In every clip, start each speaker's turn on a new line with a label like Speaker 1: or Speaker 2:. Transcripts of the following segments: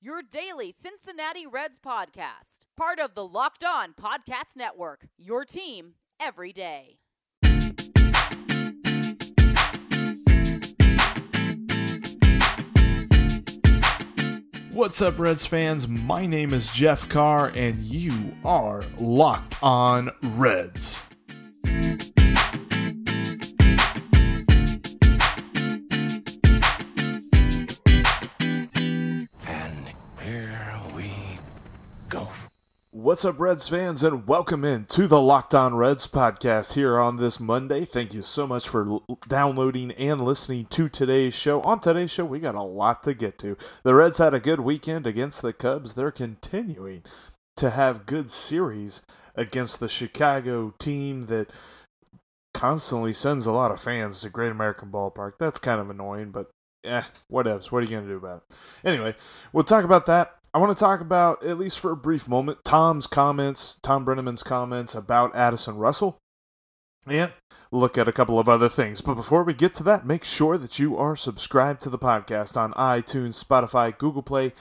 Speaker 1: your daily Cincinnati Reds podcast, part of the Locked On Podcast Network, your team every day.
Speaker 2: What's up, Reds fans? My name is Jeff Carr, and you are Locked On Reds. What's up, Reds fans, and welcome in to the Locked On Reds podcast here on this Monday. Thank you so much for l- downloading and listening to today's show. On today's show, we got a lot to get to. The Reds had a good weekend against the Cubs. They're continuing to have good series against the Chicago team that constantly sends a lot of fans to Great American Ballpark. That's kind of annoying, but eh, whatevs. What are you going to do about it? Anyway, we'll talk about that. I want to talk about, at least for a brief moment, Tom's comments, Thom Brennaman's comments about Addison Russell, and look at a couple of other things. But before we get to that, make sure that you are subscribed to the podcast on iTunes, Spotify, Google Play,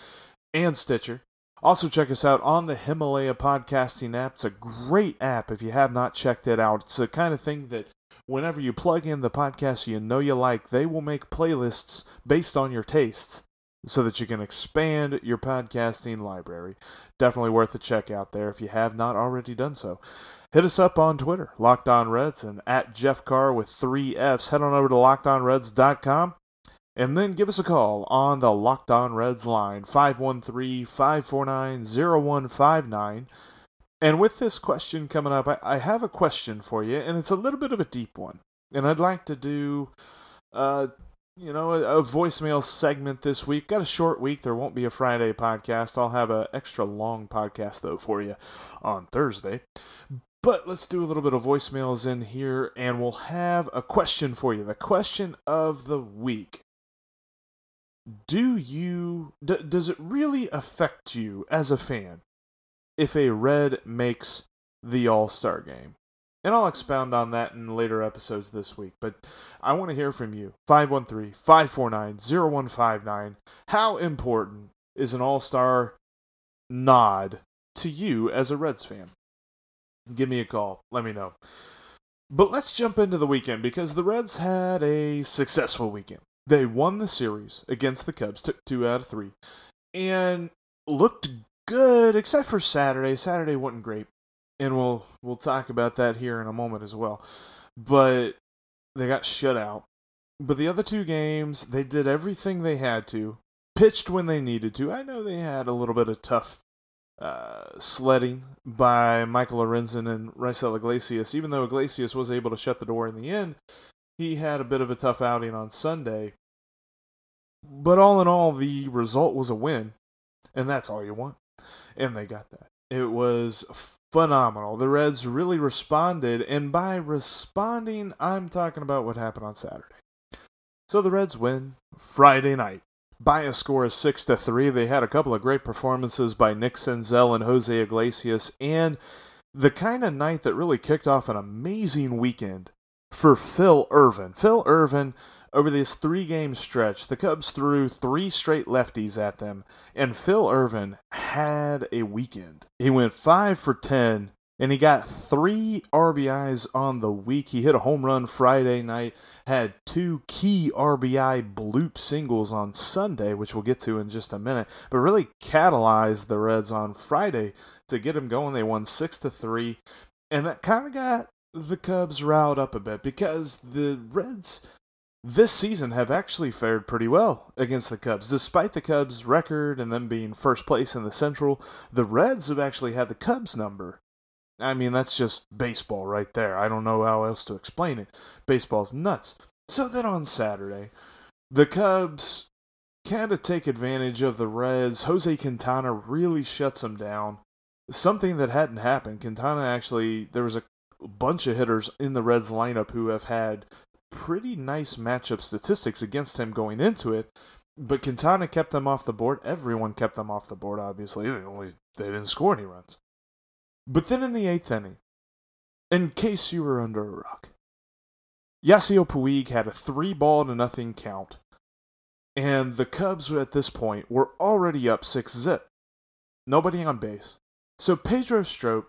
Speaker 2: and Stitcher. Also, check us out on the Himalaya podcasting app. It's a great app if you have not checked it out. It's the kind of thing that whenever you plug in the podcast you know you like, they will make playlists based on your tastes so that you can expand your podcasting library. Definitely worth a check out there if you have not already done so. Hit us up on Twitter, Locked On Reds, and at Jeff Carr with three F's. Head on over to lockedonreds.com and then give us a call on the Locked On Reds line, 513 549 0159. And with this question coming up, I, I have a question for you, and it's a little bit of a deep one. And I'd like to do, uh, you know, a, voicemail segment this week. Got a short week. There won't be a Friday podcast. I'll have an extra long podcast, though, for you on Thursday. But let's do a little bit of voicemails in here, and we'll have a question for you. The question of the week Do you, d- does it really affect you as a fan if a Red makes the All Star game? And I'll expound on that in later episodes this week. But I want to hear from you. 513 549 0159. How important is an All Star nod to you as a Reds fan? Give me a call. Let me know. But let's jump into the weekend because the Reds had a successful weekend. They won the series against the Cubs, took two out of three, and looked good, except for Saturday. Saturday wasn't great and we'll we'll talk about that here in a moment as well. But they got shut out. But the other two games, they did everything they had to, pitched when they needed to. I know they had a little bit of tough uh, sledding by Michael Lorenzen and Raisel Iglesias. Even though Iglesias was able to shut the door in the end, he had a bit of a tough outing on Sunday. But all in all, the result was a win, and that's all you want. And they got that. It was phenomenal. The Reds really responded, and by responding, I'm talking about what happened on Saturday. So the Reds win Friday night by a score of six to three. They had a couple of great performances by Nick Senzel and Jose Iglesias, and the kind of night that really kicked off an amazing weekend for Phil Ervin. Phil Ervin, over this three game stretch, the Cubs threw three straight lefties at them, and Phil Ervin had a weekend. He went 5 for 10 and he got 3 RBIs on the week. He hit a home run Friday night, had two key RBI bloop singles on Sunday, which we'll get to in just a minute, but really catalyzed the Reds on Friday to get them going. They won 6 to 3 and that kind of got the Cubs riled up a bit because the Reds this season have actually fared pretty well against the Cubs. Despite the Cubs' record and them being first place in the Central, the Reds have actually had the Cubs number. I mean, that's just baseball right there. I don't know how else to explain it. Baseball's nuts. So then on Saturday, the Cubs kind of take advantage of the Reds. Jose Quintana really shuts them down. Something that hadn't happened. Quintana actually, there was a bunch of hitters in the Reds lineup who have had pretty nice matchup statistics against him going into it. But Quintana kept them off the board. Everyone kept them off the board, obviously. They only they didn't score any runs. But then in the eighth inning, in case you were under a rock, Yasiel Puig had a three ball to nothing count. And the Cubs at this point were already up six zip. Nobody on base. So Pedro Strop,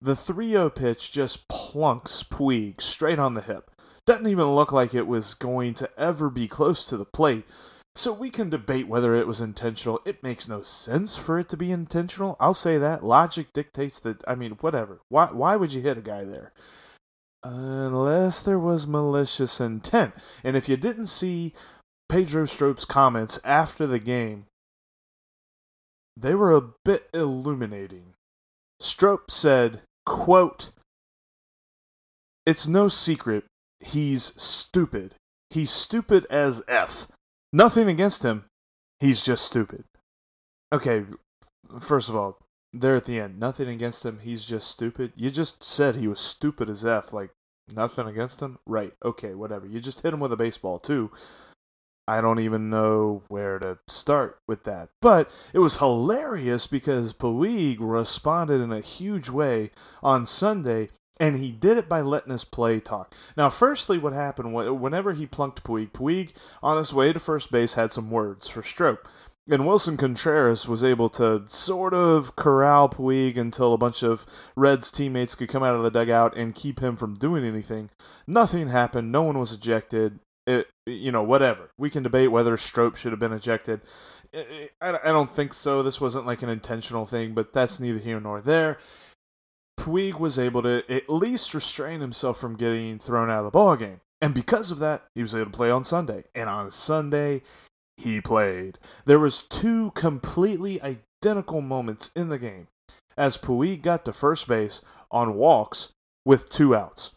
Speaker 2: the 3 0 pitch just plunks Puig straight on the hip. Doesn't even look like it was going to ever be close to the plate. So we can debate whether it was intentional. It makes no sense for it to be intentional. I'll say that. Logic dictates that. I mean, whatever. Why, why would you hit a guy there? Unless there was malicious intent. And if you didn't see Pedro Strop's comments after the game, they were a bit illuminating. Strop said, quote, It's no secret he's stupid. He's stupid as F. Nothing against him. He's just stupid. Okay, first of all, there at the end, nothing against him. He's just stupid. You just said he was stupid as F. Like, nothing against him? Right. Okay, whatever. You just hit him with a baseball, too. I don't even know where to start with that. But it was hilarious because Puig responded in a huge way on Sunday and he did it by letting us play talk. Now, firstly, what happened whenever he plunked Puig, Puig on his way to first base had some words for Strop. And Willson Contreras was able to sort of corral Puig until a bunch of Reds teammates could come out of the dugout and keep him from doing anything. Nothing happened. No one was ejected. It, you know, whatever. We can debate whether Strop should have been ejected. I don't think so. This wasn't like an intentional thing, but that's neither here nor there. Puig was able to at least restrain himself from getting thrown out of the ball game. And because of that, he was able to play on Sunday. And on Sunday, he played. There was two completely identical moments in the game as Puig got to first base on walks with two outs.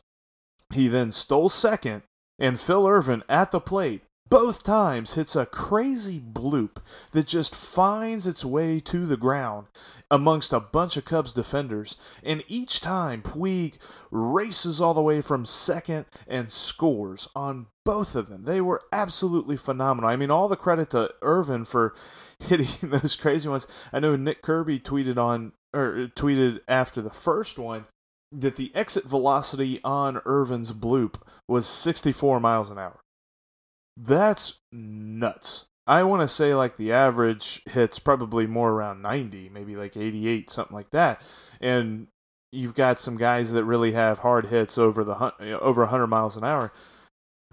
Speaker 2: He then stole second, and Phil Ervin at the plate both times hits a crazy bloop that just finds its way to the ground amongst a bunch of Cubs defenders. And each time, Puig races all the way from second and scores on both of them. They were absolutely phenomenal. I mean, all the credit to Ervin for hitting those crazy ones. I know Nick Kirby tweeted on or tweeted after the first one that the exit velocity on Ervin's bloop was 64 miles an hour. That's nuts. I want to say like the average hits probably more around 90, maybe like 88, something like that. And you've got some guys that really have hard hits over the eh, over 100 miles an hour.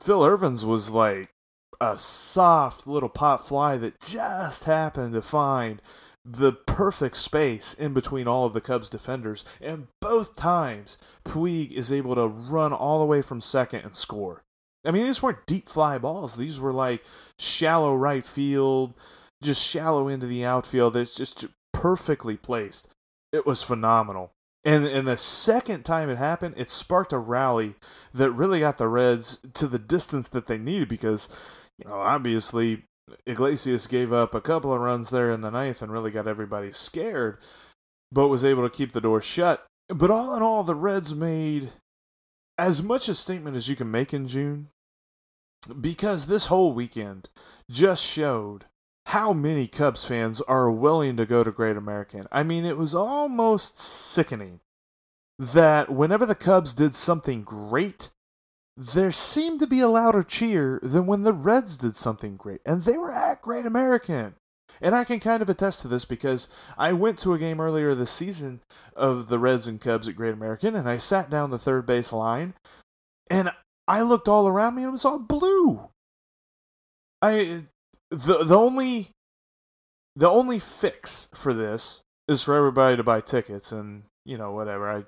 Speaker 2: Phil Ervin's was like a soft little pop fly that just happened to find the perfect space in between all of the Cubs defenders. And both times, Puig is able to run all the way from second and score. I mean, these weren't deep fly balls. These were like shallow right field, just shallow into the outfield. It's just perfectly placed. It was phenomenal. And and the second time it happened, it sparked a rally that really got the Reds to the distance that they needed because, you know, obviously Iglesias gave up a couple of runs there in the ninth and really got everybody scared, but was able to keep the door shut. But all in all, the Reds made as much a statement as you can make in June because this whole weekend just showed how many Cubs fans are willing to go to Great American. I mean, it was almost sickening that whenever the Cubs did something great, there seemed to be a louder cheer than when the Reds did something great. And they were at Great American. And I can kind of attest to this because I went to a game earlier this season of the Reds and Cubs at Great American, and I sat down the third base line, and I looked all around me and it was all blue. I the the only the only fix for this is for everybody to buy tickets and you know whatever i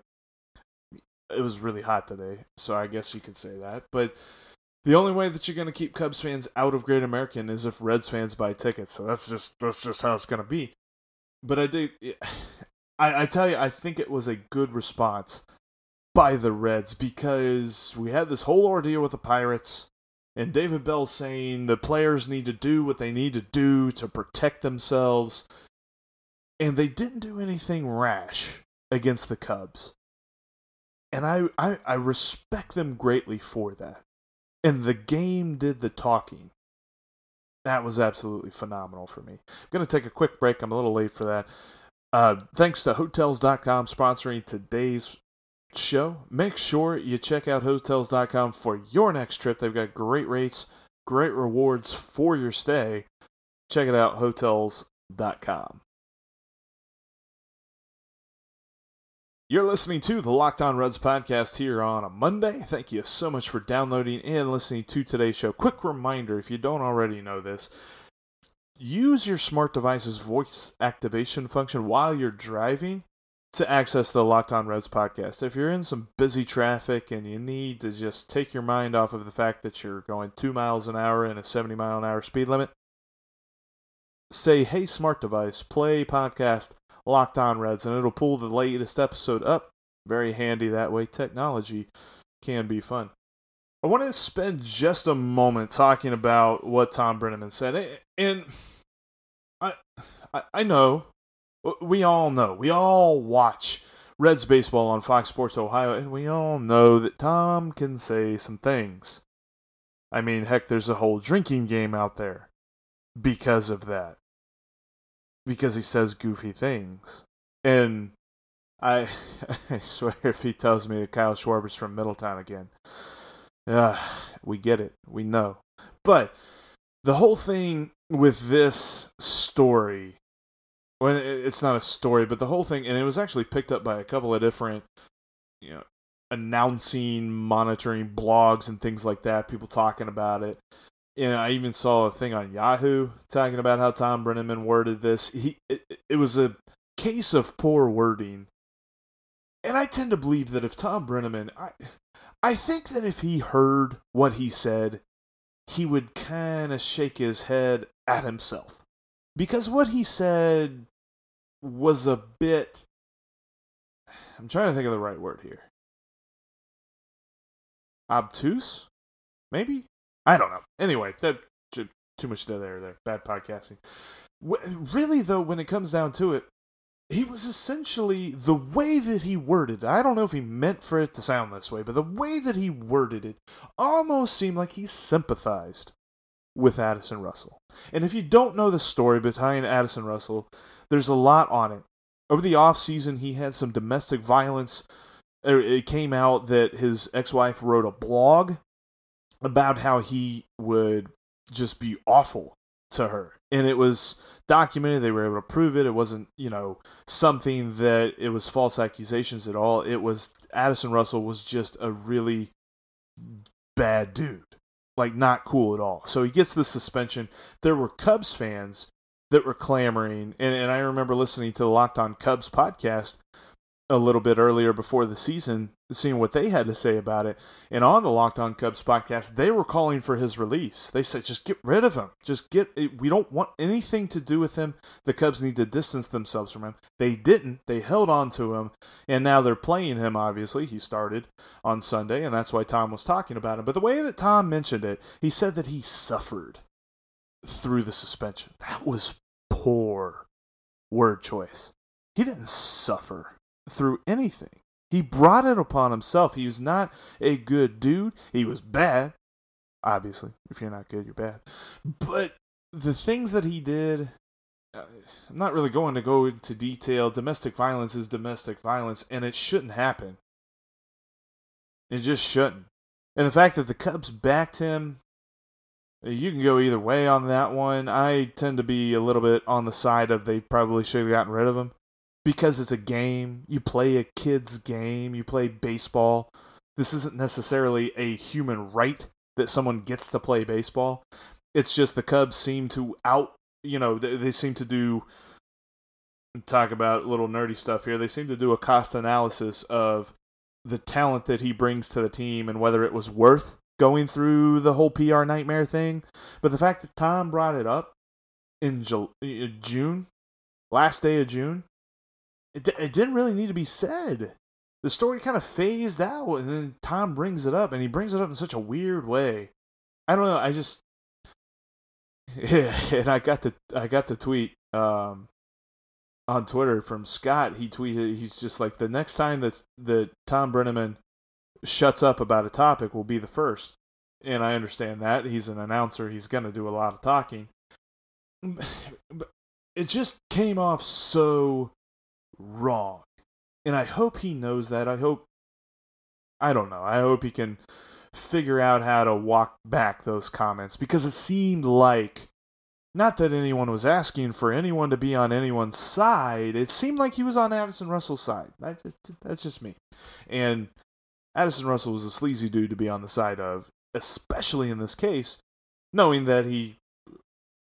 Speaker 2: it was really hot today so i guess you could say that but the only way that you're going to keep cubs fans out of great american is if reds fans buy tickets so that's just that's just how it's going to be but i do I, I tell you i think it was a good response by the reds because we had this whole ordeal with the pirates and David Bell saying the players need to do what they need to do to protect themselves. And they didn't do anything rash against the Cubs. And I, I, I respect them greatly for that. And the game did the talking. That was absolutely phenomenal for me. I'm going to take a quick break. I'm a little late for that. Uh, thanks to Hotels.com sponsoring today's show, make sure you check out Hotels.com for your next trip. They've got great rates, great rewards for your stay. Check it out, Hotels.com. You're listening to the Locked On Reds podcast here on a Monday. Thank you so much for downloading and listening to today's show. Quick reminder if you don't already know this, use your smart device's voice activation function while you're driving to access the Locked On Reds podcast. If you're in some busy traffic and you need to just take your mind off of the fact that you're going two miles an hour in a 70 mile an hour speed limit, say, hey, smart device, play podcast Locked On Reds, and it'll pull the latest episode up. Very handy that way. Technology can be fun. I want to spend just a moment talking about what Thom Brennaman said. And I, I know we all know, we all watch Reds baseball on Fox Sports Ohio, and we all know that Tom can say some things. I mean, heck, there's a whole drinking game out there because of that. Because he says goofy things. And I, I swear if he tells me that Kyle Schwarber's from Middletown again, uh, we get it. We know. But the whole thing with this story well, it's not a story, but the whole thing, and it was actually picked up by a couple of different, you know, announcing, monitoring blogs and things like that. People talking about it. And I even saw a thing on Yahoo talking about how Thom Brennaman worded this. He, it, it was a case of poor wording, and I tend to believe that if Thom Brennaman, I, I think that if he heard what he said, he would kind of shake his head at himself because what he said was a bit. I'm trying to think of the right word here. Obtuse? Maybe? I don't know. Anyway, that too much dead air there. Bad podcasting. Really, though, when it comes down to it, he was essentially the way that he worded it. I don't know if he meant for it to sound this way, but the way that he worded it almost seemed like he sympathized with Addison Russell. And if you don't know the story behind Addison Russell, there's a lot on it. Over the off season, he had some domestic violence. Er, it came out that his ex-wife wrote a blog about how he would just be awful to her, and it was documented. They were able to prove it. It wasn't, you know, something that it was false accusations at all. It was Addison Russell was just a really bad dude, like not cool at all. So he gets the suspension. There were Cubs fans that were clamoring. And, and I remember listening to the Locked On Cubs podcast a little bit earlier before the season, seeing what they had to say about it. And on the Locked On Cubs podcast, they were calling for his release. They said, just get rid of him. Just get, we don't want anything to do with him. The Cubs need to distance themselves from him. They didn't. They held on to him. And now they're playing him, obviously. He started on Sunday, and that's why Tom was talking about him. But the way that Tom mentioned it, he said that he suffered through the suspension. That was poor word choice. He didn't suffer through anything. He brought it upon himself. He was not a good dude. He was bad. Obviously, if you're not good, you're bad. But the things that he did, uh, I'm not really going to go into detail. Domestic violence is domestic violence, and it shouldn't happen. It just shouldn't. And the fact that the Cubs backed him You can go either way on that one. I tend to be a little bit on the side of they probably should have gotten rid of him because it's a game. You play a kid's game, you play baseball. This isn't necessarily a human right that someone gets to play baseball. It's just the Cubs seem to out, you know, they, seem to do talk about little nerdy stuff here. They seem to do a cost analysis of the talent that he brings to the team and whether it was worth going through the whole PR nightmare thing. But the fact that Tom brought it up in uh, June, last day of June, it, it didn't really need to be said. The story kind of phased out, and then Tom brings it up, and he brings it up in such a weird way. I don't know. I just, yeah, and I got the I got the tweet um, on Twitter from Scott. He tweeted, he's just like, the next time that that Thom Brennaman shuts up about a topic will be the first. And I understand that. He's an announcer, he's going to do a lot of talking. But it just came off so wrong. And I hope he knows that. I hope, I don't know, I hope he can figure out how to walk back those comments because it seemed like not that anyone was asking for anyone to be on anyone's side. It seemed like he was on Addison Russell's side. That's just me. And Addison Russell was a sleazy dude to be on the side of, especially in this case, knowing that he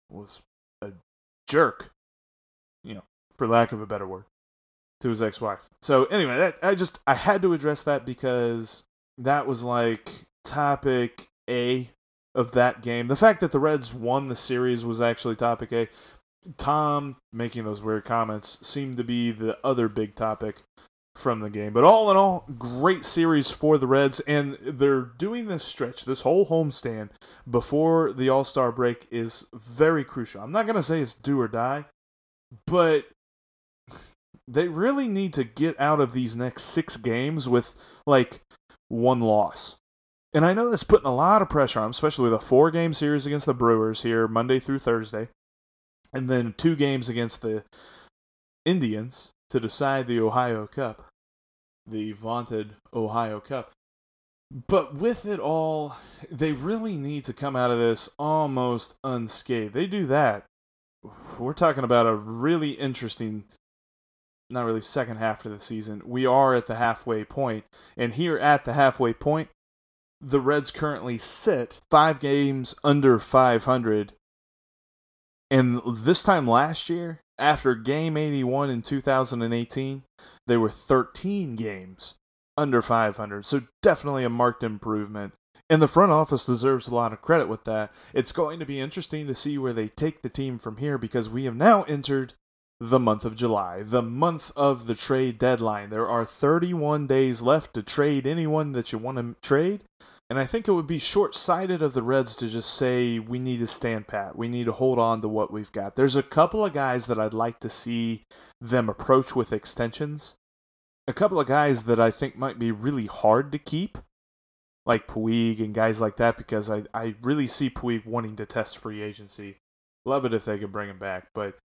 Speaker 2: was a jerk, you know, for lack of a better word, to his ex-wife. So anyway, that, I just I had to address that because that was like topic A of that game. The fact that the Reds won the series was actually topic A. Tom making those weird comments seemed to be the other big topic from the game. But all in all, great series for the Reds, and they're doing this stretch, this whole homestand before the All Star break is very crucial. I'm not going to say it's do or die, but they really need to get out of these next six games with like one loss. And I know that's putting a lot of pressure on them, especially with a four game series against the Brewers here, Monday through Thursday, and then two games against the Indians to decide the Ohio Cup, the vaunted Ohio Cup. But with it all, they really need to come out of this almost unscathed. They do that. We're talking about a really interesting, not really second half of the season. We are at the halfway point, and here at the halfway point, the Reds currently sit five games under 500. And this time last year, after game 81 in 2018, they were 13 games under 500. So definitely a marked improvement. And the front office deserves a lot of credit with that. It's going to be interesting to see where they take the team from here because we have now entered the month of July, the month of the trade deadline. There are 31 days left to trade anyone that you want to trade. And I think it would be short sighted of the Reds to just say, we need to stand pat. We need to hold on to what we've got. There's a couple of guys that I'd like to see them approach with extensions. A couple of guys that I think might be really hard to keep, like Puig and guys like that, because I, I really see Puig wanting to test free agency. Love it if they could bring him back. But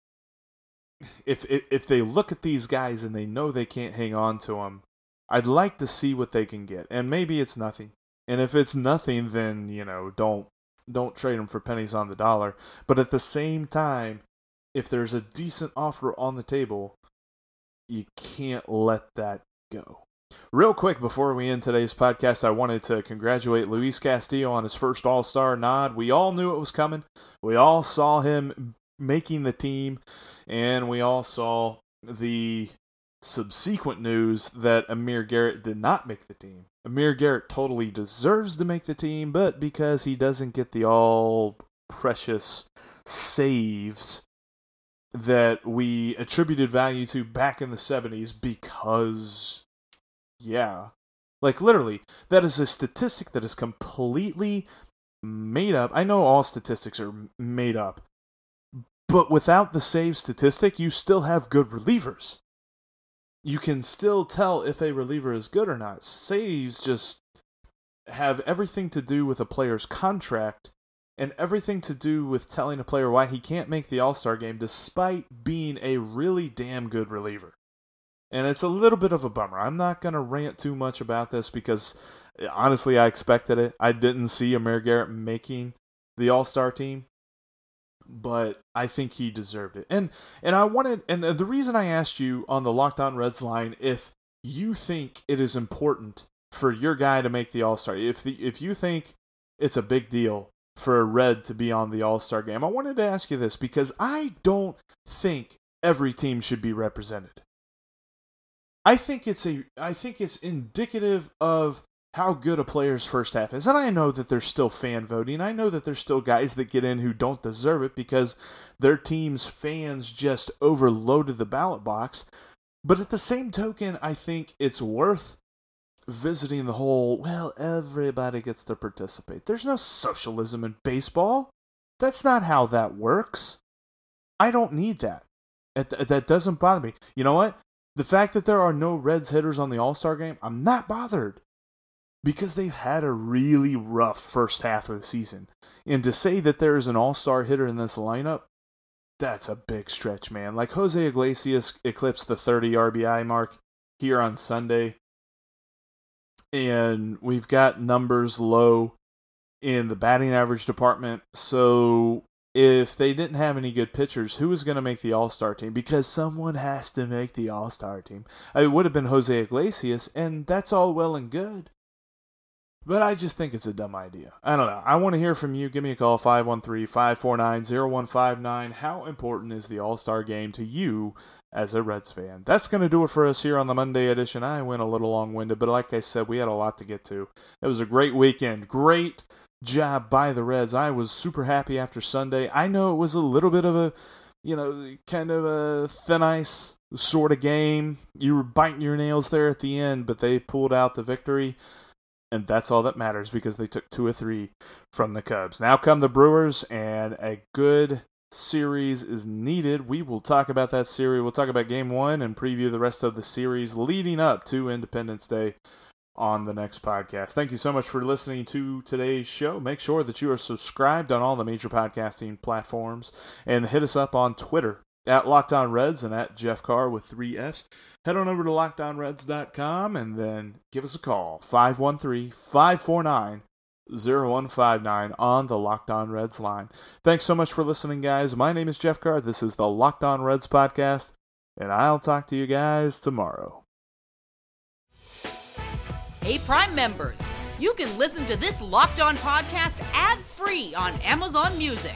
Speaker 2: if, if, if they look at these guys and they know they can't hang on to them, I'd like to see what they can get. And maybe it's nothing. And if it's nothing, then you know don't don't trade them for pennies on the dollar. But at the same time, if there's a decent offer on the table, you can't let that go. Real quick before we end today's podcast, I wanted to congratulate Luis Castillo on his first All Star nod. We all knew it was coming. We all saw him making the team, and we all saw the subsequent news that Amir Garrett did not make the team. Amir Garrett totally deserves to make the team, but because he doesn't get the all precious saves that we attributed value to back in the 70s because yeah. Like literally that is a statistic that is completely made up. I know all statistics are made up but without the save statistic you still have good relievers you can still tell if a reliever is good or not. Saves just have everything to do with a player's contract and everything to do with telling a player why he can't make the All Star game despite being a really damn good reliever. And it's a little bit of a bummer. I'm not going to rant too much about this because honestly, I expected it. I didn't see Amir Garrett making the All Star team, but I think he deserved it. And and I wanted and the reason I asked you on the Locked On Reds line if you think it is important for your guy to make the All Star, if the if you think it's a big deal for a Red to be on the All Star game, I wanted to ask you this because I don't think every team should be represented. I think it's a I think it's indicative of how good a player's first half is. And I know that there's still fan voting. I know that there's still guys that get in who don't deserve it because their team's fans just overloaded the ballot box. But at the same token, I think it's worth visiting the whole, well, everybody gets to participate. There's no socialism in baseball. That's not how that works. I don't need that. That doesn't bother me. You know what? The fact that there are no Reds hitters on the All Star game, I'm not bothered because they've had a really rough first half of the season. And to say that there is an all star hitter in this lineup, that's a big stretch, man. Like Jose Iglesias eclipsed the 30 RBI mark here on Sunday. And we've got numbers low in the batting average department. So if they didn't have any good pitchers, who was going to make the All Star team? Because someone has to make the All Star team. It would have been Jose Iglesias, and that's all well and good. But I just think it's a dumb idea. I don't know. I want to hear from you. Give me a call 513 549 0159. How important is the All Star game to you as a Reds fan? That's going to do it for us here on the Monday edition. I went a little long winded, but like I said, we had a lot to get to. It was a great weekend. Great job by the Reds. I was super happy after Sunday. I know it was a little bit of a, you know, kind of a thin ice sort of game. You were biting your nails there at the end, but they pulled out the victory and that's all that matters because they took two or three from the Cubs. Now come the Brewers, and a good series is needed. We will talk about that series. We'll talk about game one and preview the rest of the series leading up to Independence Day on the next podcast. Thank you so much for listening to today's show. Make sure that you are subscribed on all the major podcasting platforms and hit us up on Twitter at Locked On Reds and at Jeff Carr with three F's. Head on over to lockedonreds.com and then give us a call 513 549 0159 on the Locked On Reds line. Thanks so much for listening, guys. My name is Jeff Carr. This is the Locked On Reds podcast, and I'll talk to you guys tomorrow.
Speaker 1: Hey, Prime members, you can listen to this Locked On podcast ad free on Amazon Music.